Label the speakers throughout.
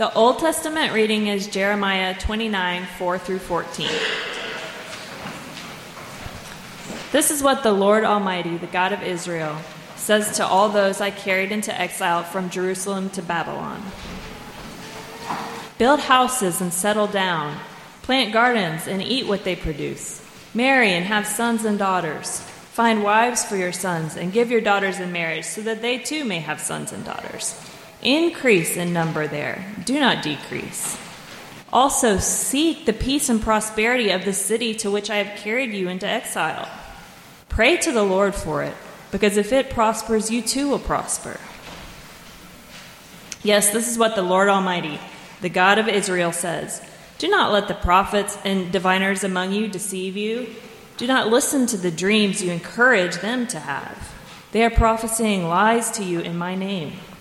Speaker 1: The Old Testament reading is Jeremiah 29 4 through 14. This is what the Lord Almighty, the God of Israel, says to all those I carried into exile from Jerusalem to Babylon Build houses and settle down, plant gardens and eat what they produce, marry and have sons and daughters. Find wives for your sons and give your daughters in marriage so that they too may have sons and daughters. Increase in number there, do not decrease. Also, seek the peace and prosperity of the city to which I have carried you into exile. Pray to the Lord for it, because if it prospers, you too will prosper. Yes, this is what the Lord Almighty, the God of Israel, says Do not let the prophets and diviners among you deceive you. Do not listen to the dreams you encourage them to have. They are prophesying lies to you in my name.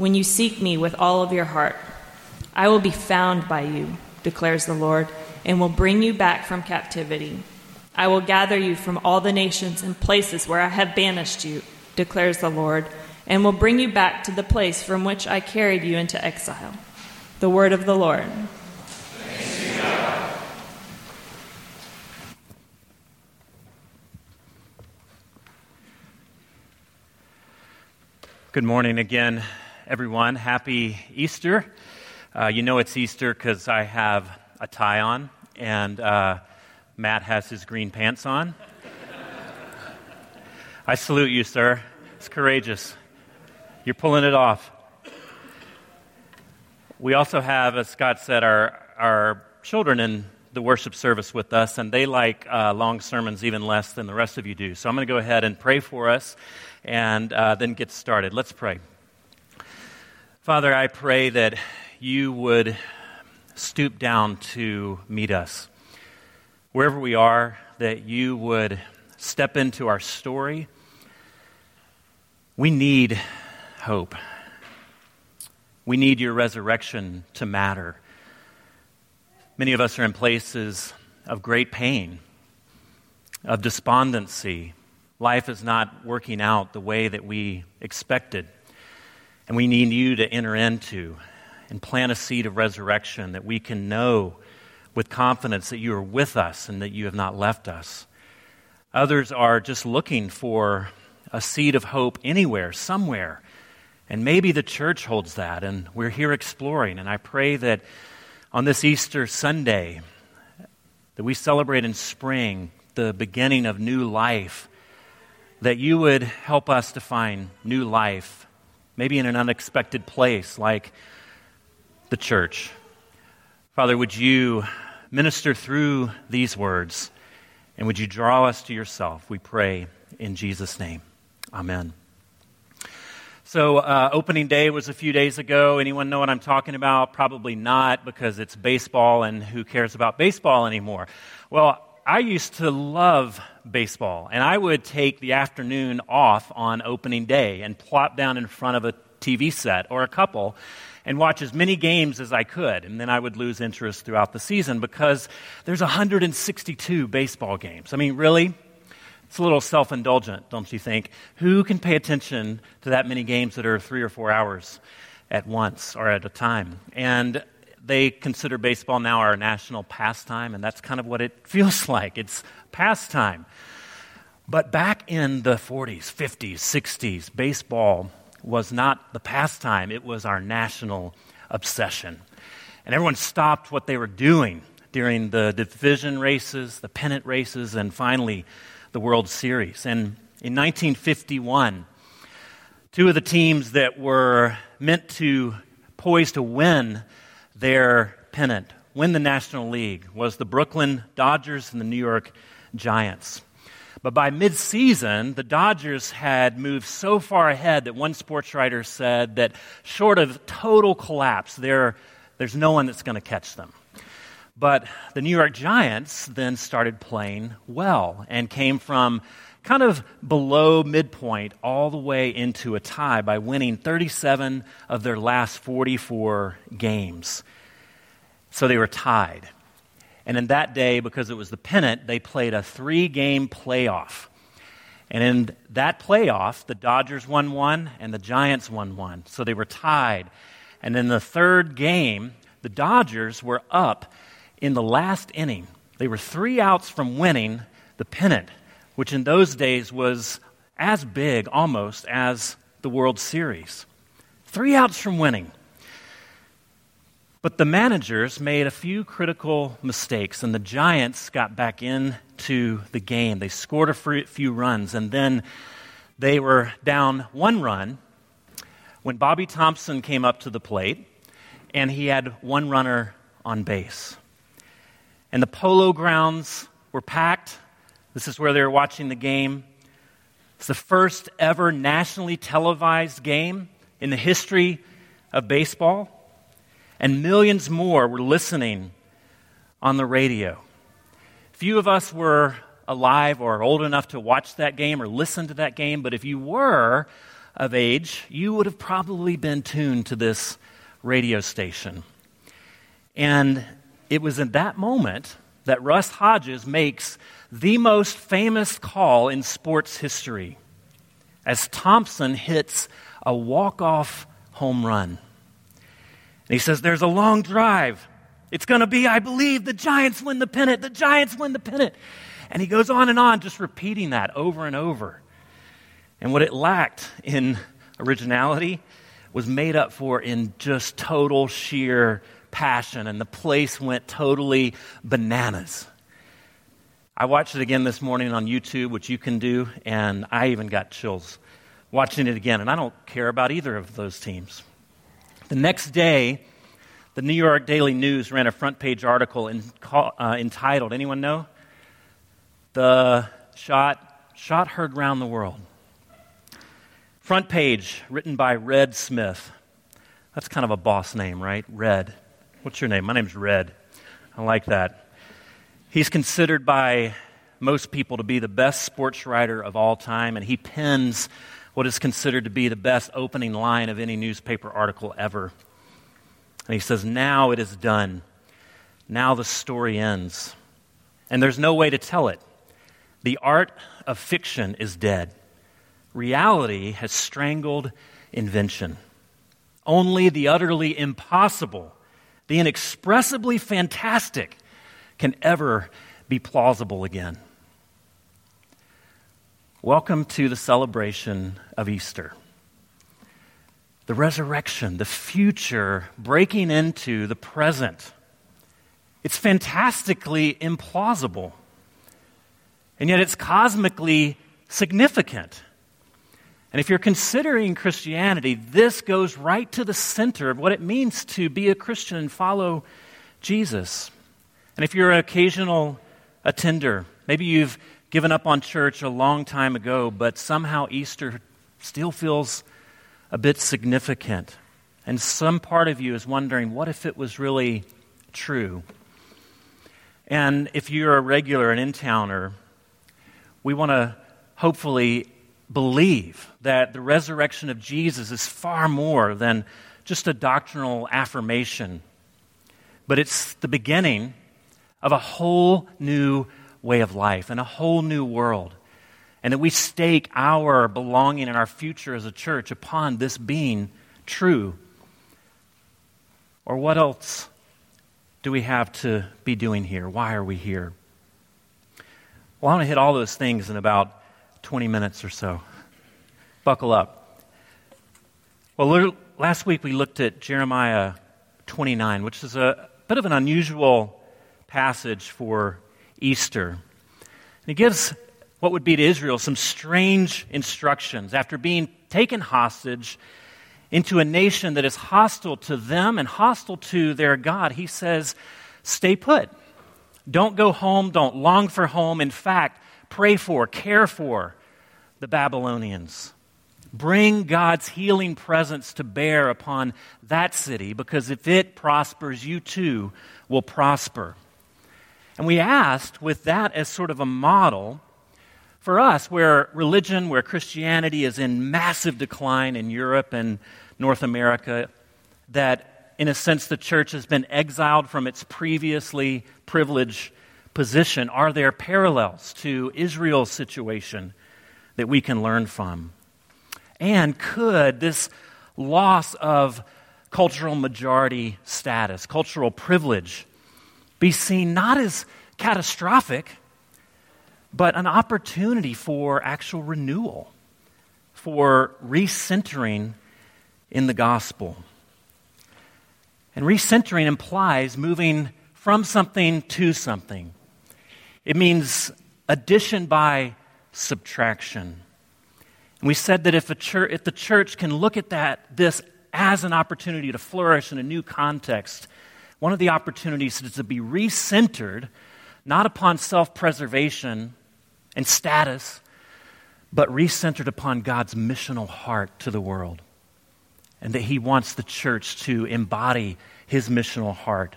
Speaker 1: when you seek me with all of your heart. I will be found by you, declares the Lord and will bring you back from captivity. I will gather you from all the nations and places where I have banished you, declares the Lord, and will bring you back to the place from which I carried you into exile. The word of the Lord.
Speaker 2: Good morning again, everyone. Happy Easter. Uh, you know it's Easter because I have a tie on, and uh, Matt has his green pants on. I salute you, sir. It's courageous. You're pulling it off. We also have, as Scott said, our, our children in the worship service with us, and they like uh, long sermons even less than the rest of you do. So I'm going to go ahead and pray for us and uh, then get started. Let's pray. Father, I pray that you would stoop down to meet us. Wherever we are, that you would step into our story. We need hope. We need your resurrection to matter. Many of us are in places of great pain, of despondency. Life is not working out the way that we expected. And we need you to enter into and plant a seed of resurrection that we can know with confidence that you are with us and that you have not left us. Others are just looking for a seed of hope anywhere, somewhere. And maybe the church holds that, and we're here exploring. And I pray that on this Easter Sunday, that we celebrate in spring the beginning of new life, that you would help us to find new life, maybe in an unexpected place like the church. Father, would you minister through these words and would you draw us to yourself? We pray in Jesus' name. Amen. So, uh, opening day was a few days ago. Anyone know what I'm talking about? Probably not, because it's baseball, and who cares about baseball anymore? Well, I used to love baseball, and I would take the afternoon off on opening day and plop down in front of a TV set or a couple and watch as many games as I could. And then I would lose interest throughout the season because there's 162 baseball games. I mean, really? It's a little self indulgent, don't you think? Who can pay attention to that many games that are three or four hours at once or at a time? And they consider baseball now our national pastime, and that's kind of what it feels like. It's pastime. But back in the 40s, 50s, 60s, baseball was not the pastime, it was our national obsession. And everyone stopped what they were doing during the division races, the pennant races, and finally the World Series. And in 1951, two of the teams that were meant to poised to win their pennant, win the National League, was the Brooklyn Dodgers and the New York Giants. But by midseason, the Dodgers had moved so far ahead that one sports writer said that, short of total collapse, their There's no one that's going to catch them. But the New York Giants then started playing well and came from kind of below midpoint all the way into a tie by winning 37 of their last 44 games. So they were tied. And in that day, because it was the pennant, they played a three game playoff. And in that playoff, the Dodgers won one and the Giants won one. So they were tied. And in the third game, the Dodgers were up in the last inning. They were three outs from winning the pennant, which in those days was as big almost as the World Series. Three outs from winning. But the managers made a few critical mistakes, and the Giants got back into the game. They scored a few runs, and then they were down one run when Bobby Thomson came up to the plate, and he had one runner on base. And the polo grounds were packed. This is where they were watching the game. It's the first ever nationally televised game in the history of baseball and millions more were listening on the radio. Few of us were alive or old enough to watch that game or listen to that game, but if you were of age, you would have probably been tuned to this radio station. And it was in that moment that Russ Hodges makes the most famous call in sports history as Thomson hits a walk-off home run. And he says, There's a long drive. It's going to be, I believe, the Giants win the pennant. The Giants win the pennant. And he goes on and on, just repeating that over and over. And what it lacked in originality was made up for in just total sheer passion. And the place went totally bananas. I watched it again this morning on YouTube, which you can do, and I even got chills watching it again. And I don't care about either of those teams. The next day, the New York Daily News ran a front page article in, uh, entitled, anyone know? The shot, shot heard round the world. Front page, written by Red Smith. That's kind of a boss name, right? Red. What's your name? My name's Red. I like that. He's considered by most people to be the best sports writer of all time, and he pens what is considered to be the best opening line of any newspaper article ever. And he says, Now it is done. Now the story ends. And there's no way to tell it. The art of fiction is dead. Reality has strangled invention. Only the utterly impossible, the inexpressibly fantastic, can ever be plausible again. Welcome to the celebration of Easter. The resurrection, the future breaking into the present. It's fantastically implausible. And yet it's cosmically significant. And if you're considering Christianity, this goes right to the center of what it means to be a Christian and follow Jesus. And if you're an occasional attender, maybe you've given up on church a long time ago, but somehow Easter still feels a bit significant. And some part of you is wondering what if it was really true? And if you're a regular, an in towner, we want to hopefully believe that the resurrection of Jesus is far more than just a doctrinal affirmation, but it's the beginning of a whole new way of life and a whole new world. And that we stake our belonging and our future as a church upon this being true. Or what else do we have to be doing here? Why are we here? Well, I want to hit all those things in about 20 minutes or so. Buckle up. Well, last week we looked at Jeremiah 29, which is a bit of an unusual passage for Easter. And he gives what would be to Israel some strange instructions after being taken hostage into a nation that is hostile to them and hostile to their God. He says, Stay put. Don't go home. Don't long for home. In fact, pray for, care for the Babylonians. Bring God's healing presence to bear upon that city because if it prospers, you too will prosper. And we asked, with that as sort of a model, for us, where religion, where Christianity is in massive decline in Europe and North America, that in a sense the church has been exiled from its previously privileged position, are there parallels to Israel's situation that we can learn from? And could this loss of cultural majority status, cultural privilege, be seen not as catastrophic, but an opportunity for actual renewal, for recentering in the gospel? And recentering implies moving from something to something. It means addition by subtraction. And we said that if, church, if the church can look at that, this as an opportunity to flourish in a new context, one of the opportunities is to be recentered, not upon self preservation and status, but recentered upon God's missional heart to the world. And that He wants the church to embody His missional heart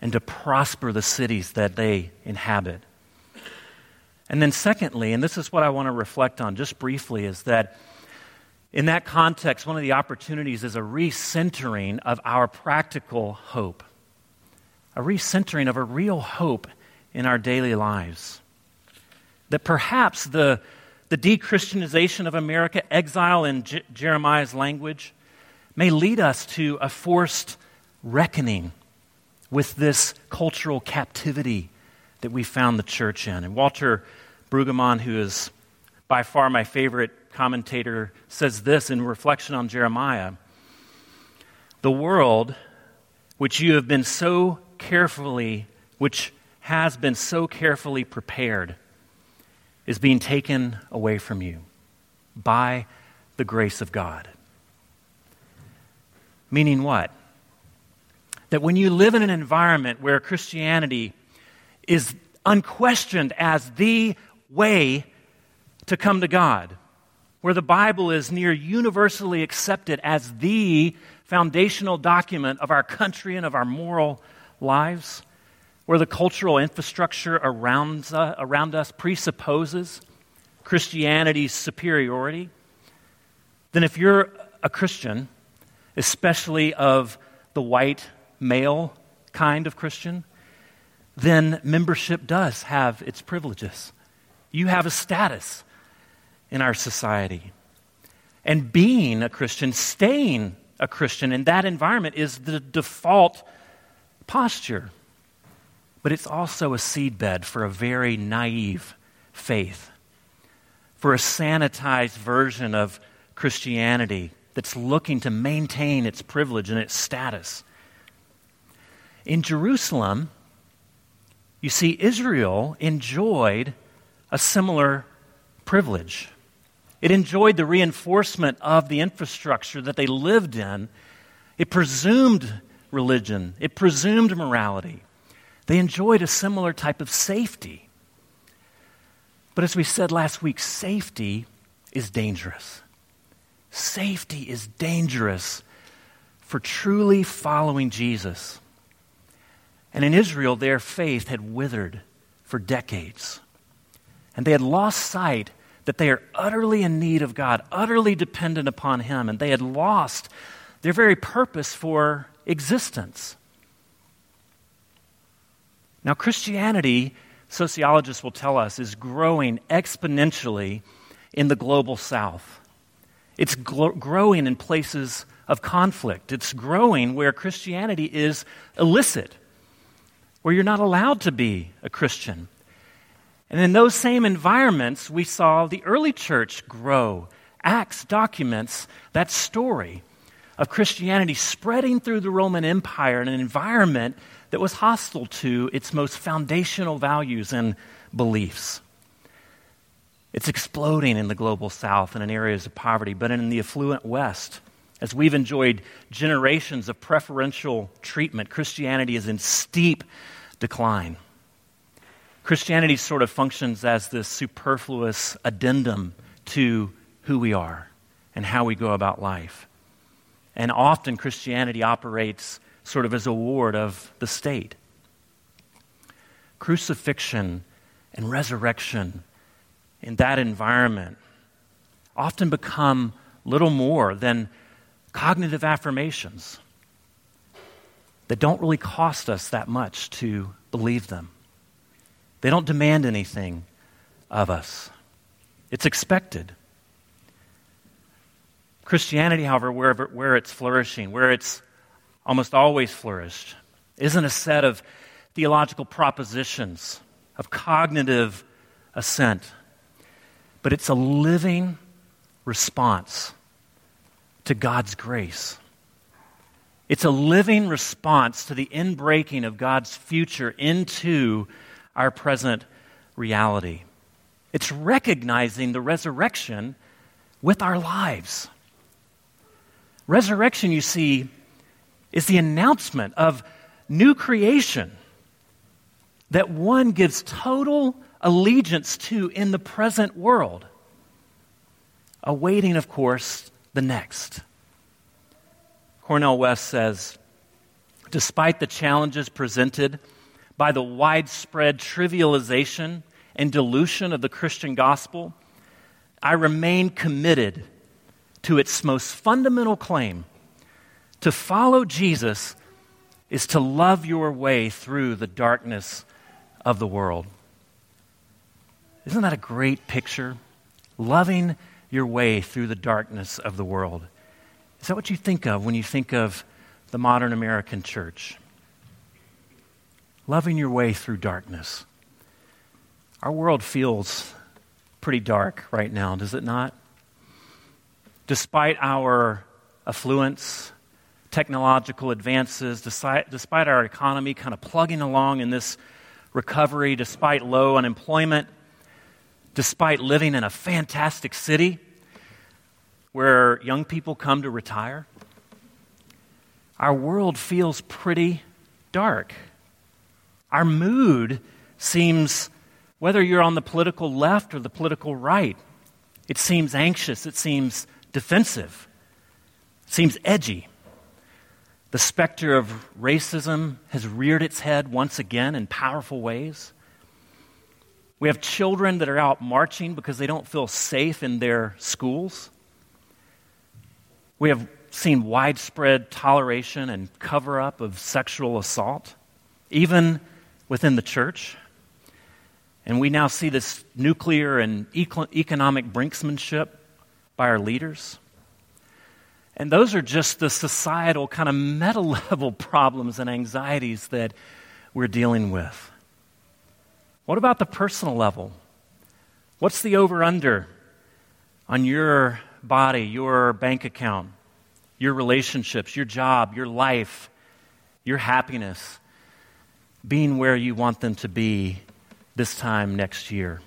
Speaker 2: and to prosper the cities that they inhabit. And then, secondly, and this is what I want to reflect on just briefly, is that in that context, one of the opportunities is a recentering of our practical hope, a recentering of a real hope in our daily lives. That perhaps the, the de Christianization of America, exile in J- Jeremiah's language, may lead us to a forced reckoning with this cultural captivity that we found the church in. And Walter Brueggemann, who is by far my favorite commentator, says this in reflection on Jeremiah The world, which you have been so carefully, which has been so carefully prepared, is being taken away from you by the grace of God. Meaning what? That when you live in an environment where Christianity is unquestioned as the way to come to God, where the Bible is near universally accepted as the foundational document of our country and of our moral lives, where the cultural infrastructure around, uh, around us presupposes Christianity's superiority, then if you're a Christian, especially of the white male kind of Christian, then membership does have its privileges. You have a status in our society. And being a Christian, staying a Christian in that environment is the default posture. But it's also a seedbed for a very naive faith, for a sanitized version of Christianity that's looking to maintain its privilege and its status. In Jerusalem, you see, Israel enjoyed a similar privilege. It enjoyed the reinforcement of the infrastructure that they lived in. It presumed religion, it presumed morality. They enjoyed a similar type of safety. But as we said last week, safety is dangerous. Safety is dangerous for truly following Jesus. And in Israel, their faith had withered for decades. And they had lost sight that they are utterly in need of God, utterly dependent upon Him, and they had lost their very purpose for existence. Now, Christianity, sociologists will tell us, is growing exponentially in the global south. It's gl- growing in places of conflict. It's growing where Christianity is illicit where you're not allowed to be a Christian. And in those same environments, we saw the early church grow. Acts documents that story of Christianity spreading through the Roman Empire in an environment that was hostile to its most foundational values and beliefs. It's exploding in the global south and in areas of poverty, but in the affluent west, as we've enjoyed generations of preferential treatment, Christianity is in steep decline. Christianity sort of functions as this superfluous addendum to who we are. and how we go about life. And often Christianity operates sort of as a ward of the state. Crucifixion and resurrection in that environment often become little more than cognitive affirmations that don't really cost us that much to believe them. They don't demand anything of us, it's expected. Christianity, however, where it's flourishing, where it's almost always flourished, isn't a set of theological propositions, of cognitive assent, but it's a living response to God's grace. It's a living response to the inbreaking of God's future into our present reality. It's recognizing the resurrection with our lives. Resurrection, you see, is the announcement of new creation that one gives total allegiance to in the present world, awaiting, of course, the next. Cornel West says Despite the challenges presented by the widespread trivialization and dilution of the Christian gospel, I remain committed to its most fundamental claim to follow Jesus is to love your way through the darkness of the world. Isn't that a great picture? Loving your way through the darkness of the world. Is that what you think of when you think of the modern American church? Loving your way through darkness. Our world feels pretty dark right now, does it not? Despite our affluence, technological advances, despite, our economy kind of plugging along in this recovery, despite low unemployment, despite living in a fantastic city where young people come to retire, our world feels pretty dark. Our mood seems, whether you're on the political left or the political right, it seems anxious, it seems defensive, it seems edgy. The specter of racism has reared its head once again in powerful ways. We have children that are out marching because they don't feel safe in their schools. We have seen widespread toleration and cover up of sexual assault, even within the church. And we now see this nuclear and economic brinksmanship by our leaders. And those are just the societal kind of meta level problems and anxieties that we're dealing with. What about the personal level? What's the over under on your body, your bank account, your relationships, your job, your life, your happiness being where you want them to be this time next year?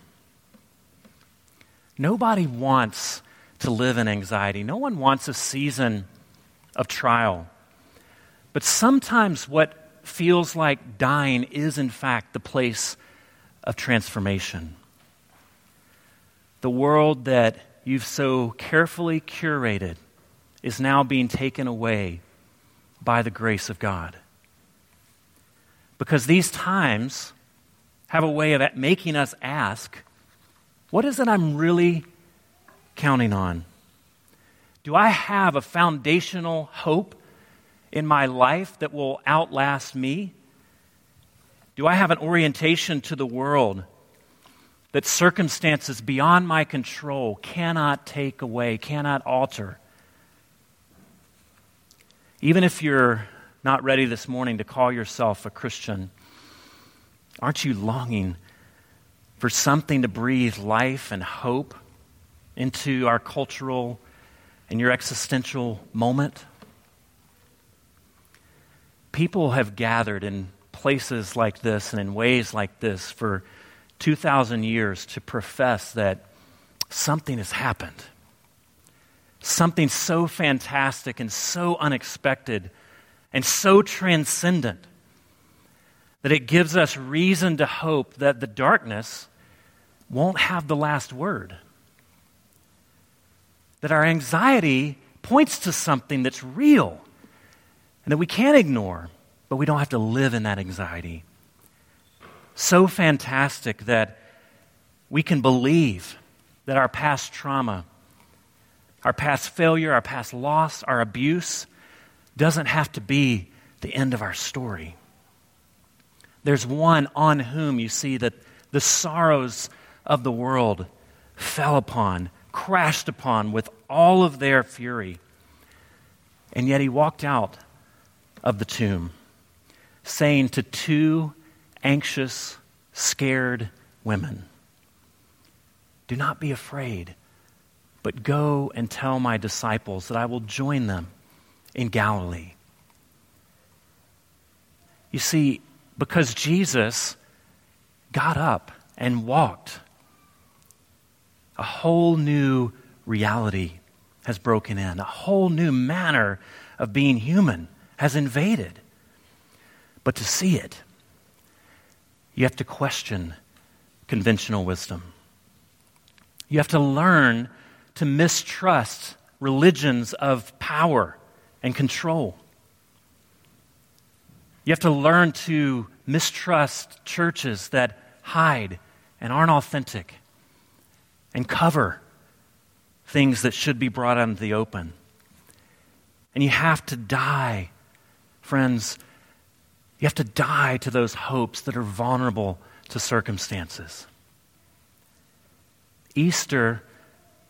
Speaker 2: Nobody wants to live in anxiety. No one wants a season of trial. But sometimes what feels like dying is, in fact, the place of transformation. The world that you've so carefully curated is now being taken away by the grace of God. Because these times have a way of making us ask, what is it I'm really counting on? Do I have a foundational hope in my life that will outlast me? Do I have an orientation to the world that circumstances beyond my control cannot take away, cannot alter? Even if you're not ready this morning to call yourself a Christian, aren't you longing for something to breathe life and hope into our cultural and your existential moment? People have gathered in places like this and in ways like this for 2,000 years to profess that something has happened. Something so fantastic and so unexpected and so transcendent that it gives us reason to hope that the darkness won't have the last word. that our anxiety points to something that's real and that we can't ignore, but we don't have to live in that anxiety. So fantastic that we can believe that our past trauma, our past failure, our past loss, our abuse doesn't have to be the end of our story. There's one on whom you see that the sorrows of the world fell upon, crashed upon with all of their fury. And yet he walked out of the tomb, saying to two anxious, scared women, Do not be afraid, but go and tell my disciples that I will join them in Galilee. You see, because Jesus got up and walked, a whole new reality has broken in. A whole new manner of being human has invaded. But to see it, you have to question conventional wisdom. You have to learn to mistrust religions of power and control. You have to learn to mistrust churches that hide and aren't authentic and cover things that should be brought out into the open. And you have to die, friends. You have to die to those hopes that are vulnerable to circumstances. Easter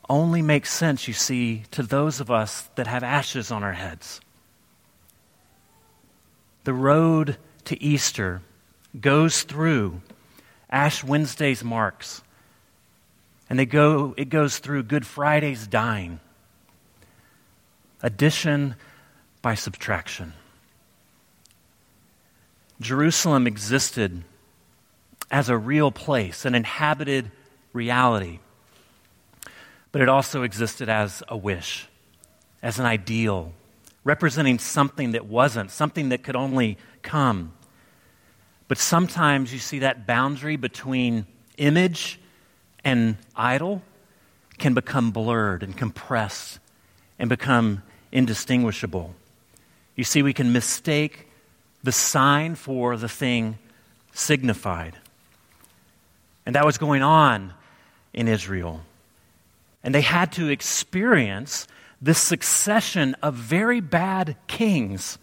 Speaker 2: only makes sense, you see, to those of us that have ashes on our heads. The road to Easter goes through Ash Wednesday's marks, and they go, it goes through Good Friday's dying. Addition by subtraction. Jerusalem existed as a real place, an inhabited reality. But it also existed as a wish, as an ideal, representing something that wasn't, something that could only come. But sometimes you see that boundary between image and idol can become blurred and compressed and become indistinguishable. You see, we can mistake the sign for the thing signified. And that was going on in Israel. And they had to experience this succession of very bad kings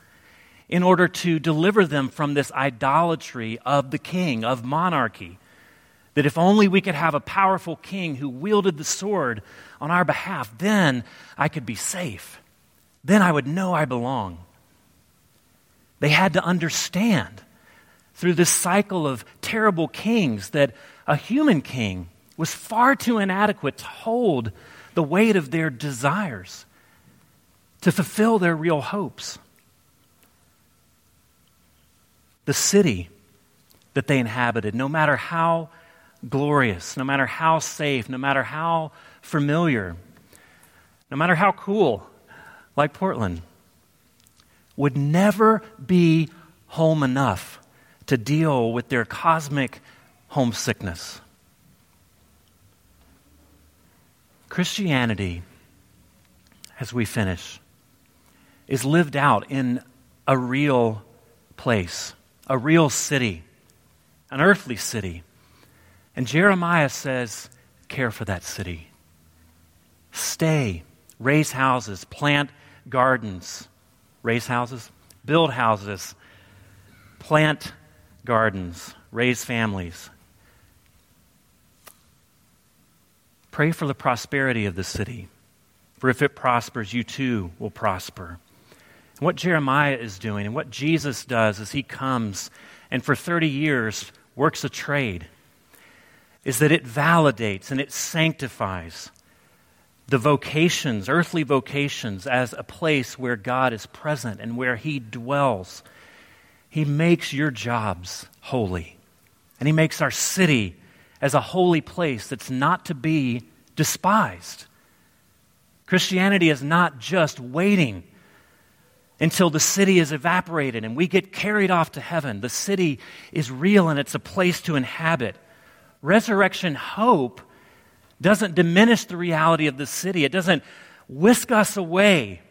Speaker 2: in order to deliver them from this idolatry of the king, of monarchy. That if only we could have a powerful king who wielded the sword on our behalf, then I could be safe. Then I would know I belong. They had to understand through this cycle of terrible kings that a human king was far too inadequate to hold the weight of their desires, to fulfill their real hopes. The city that they inhabited, no matter how glorious, no matter how safe, no matter how familiar, no matter how cool, like Portland, would never be home enough to deal with their cosmic homesickness. Christianity, as we finish, is lived out in a real place, a real city, an earthly city. And Jeremiah says, care for that city. Stay, raise houses, plant gardens. Raise houses? Build houses, plant gardens, raise families. Pray for the prosperity of the city, for if it prospers, you too will prosper. And what Jeremiah is doing and what Jesus does as he comes and for 30 years works a trade is that it validates and it sanctifies the vocations, earthly vocations, as a place where God is present and where He dwells. He makes your jobs holy. And He makes our city as a holy place that's not to be despised. Christianity is not just waiting until the city is evaporated and we get carried off to heaven. The city is real and it's a place to inhabit. Resurrection hope doesn't diminish the reality of the city, it doesn't whisk us away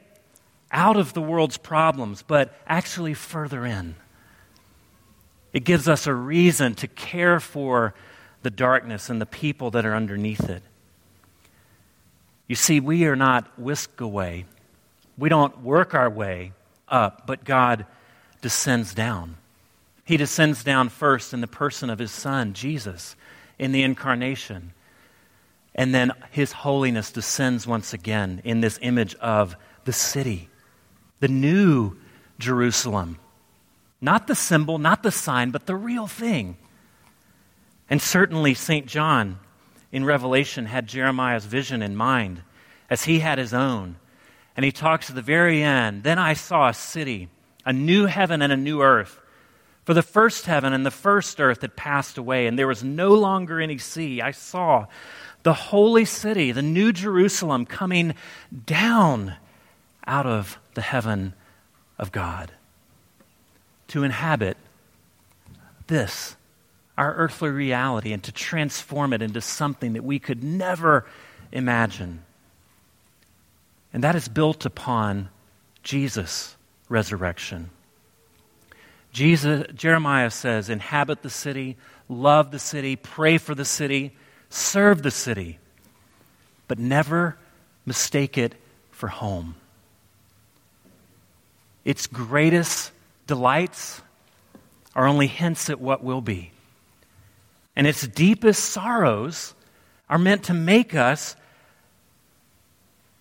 Speaker 2: out of the world's problems, but actually further in. It gives us a reason to care for the darkness and the people that are underneath it. You see, we are not whisked away. We don't work our way up, but God descends down. He descends down first in the person of his Son, Jesus, in the incarnation. And then his holiness descends once again in this image of the city, the new Jerusalem. Not the symbol, not the sign, but the real thing. And certainly, St. John in Revelation had Jeremiah's vision in mind as he had his own. And he talks at the very end Then I saw a city, a new heaven and a new earth. For the first heaven and the first earth had passed away, and there was no longer any sea. I saw the holy city, the new Jerusalem, coming down out of the heaven of God to inhabit this, our earthly reality, and to transform it into something that we could never imagine. And that is built upon Jesus' resurrection. Jesus, Jeremiah says, inhabit the city, love the city, pray for the city serve the city, but never mistake it for home. Its greatest delights are only hints at what will be. And its deepest sorrows are meant to make us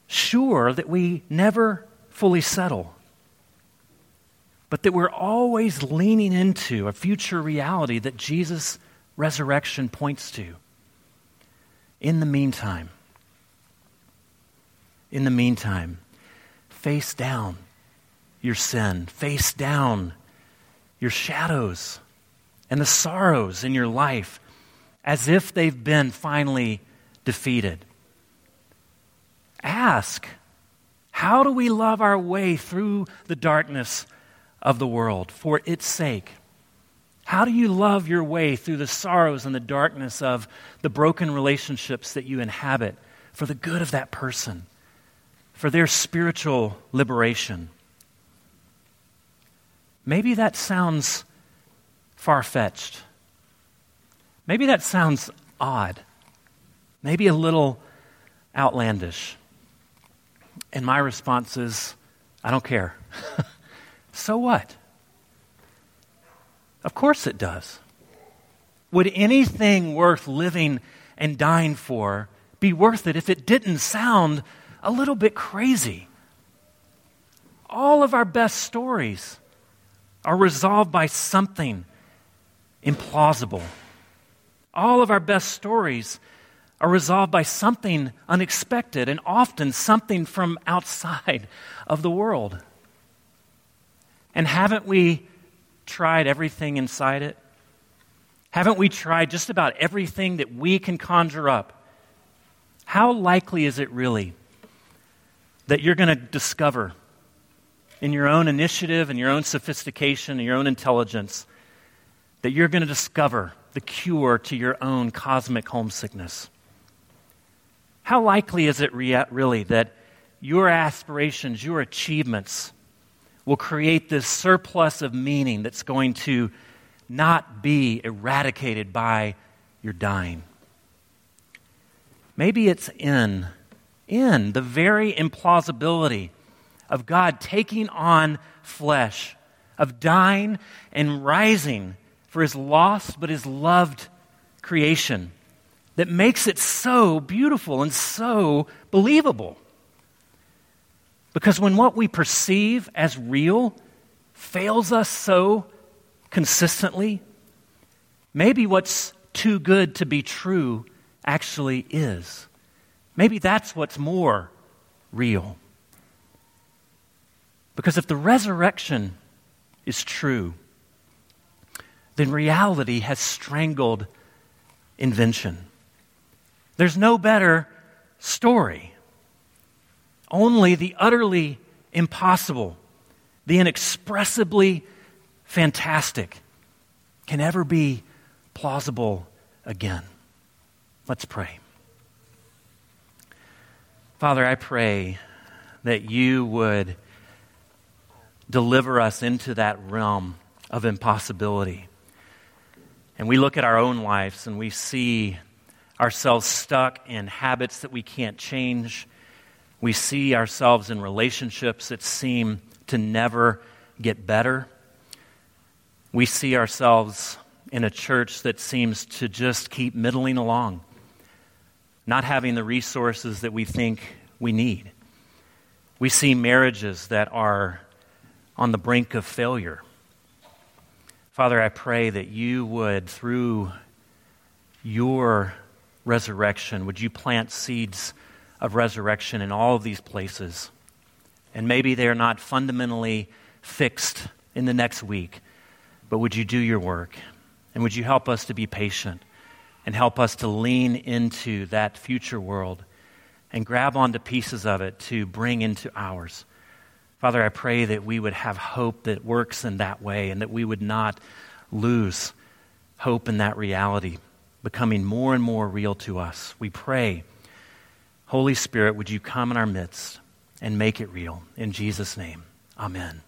Speaker 2: sure that we never fully settle, but that we're always leaning into a future reality that Jesus' resurrection points to. In the meantime, in the meantime, face down your sin, face down your shadows and the sorrows in your life as if they've been finally defeated. Ask, how do we love our way through the darkness of the world for its sake? How do you love your way through the sorrows and the darkness of the broken relationships that you inhabit for the good of that person, for their spiritual liberation? Maybe that sounds far fetched. Maybe that sounds odd. Maybe a little outlandish. And my response is I don't care. so what? Of course it does. Would anything worth living and dying for be worth it if it didn't sound a little bit crazy? All of our best stories are resolved by something implausible. All of our best stories are resolved by something unexpected and often something from outside of the world. And haven't we tried everything inside it? Haven't we tried just about everything that we can conjure up? How likely is it really that you're going to discover in your own initiative and your own sophistication and your own intelligence that you're going to discover the cure to your own cosmic homesickness? How likely is it rea- really that your aspirations, your achievements, will create this surplus of meaning that's going to not be eradicated by your dying. Maybe it's in, in the very implausibility of God taking on flesh, of dying and rising for his lost but his loved creation that makes it so beautiful and so believable. Because when what we perceive as real fails us so consistently, maybe what's too good to be true actually is. Maybe that's what's more real. Because if the resurrection is true, then reality has strangled invention. There's no better story only the utterly impossible, the inexpressibly fantastic can ever be plausible again. Let's pray. Father, I pray that you would deliver us into that realm of impossibility. And we look at our own lives and we see ourselves stuck in habits that we can't change. We see ourselves in relationships that seem to never get better. We see ourselves in a church that seems to just keep middling along, not having the resources that we think we need. We see marriages that are on the brink of failure. Father, I pray that you would, through your resurrection, would you plant seeds of resurrection in all of these places? And maybe they're not fundamentally fixed in the next week, but would you do your work? And would you help us to be patient and help us to lean into that future world and grab onto pieces of it to bring into ours? Father, I pray that we would have hope that works in that way and that we would not lose hope in that reality becoming more and more real to us. We pray, Holy Spirit, would you come in our midst and make it real? In Jesus' name, amen.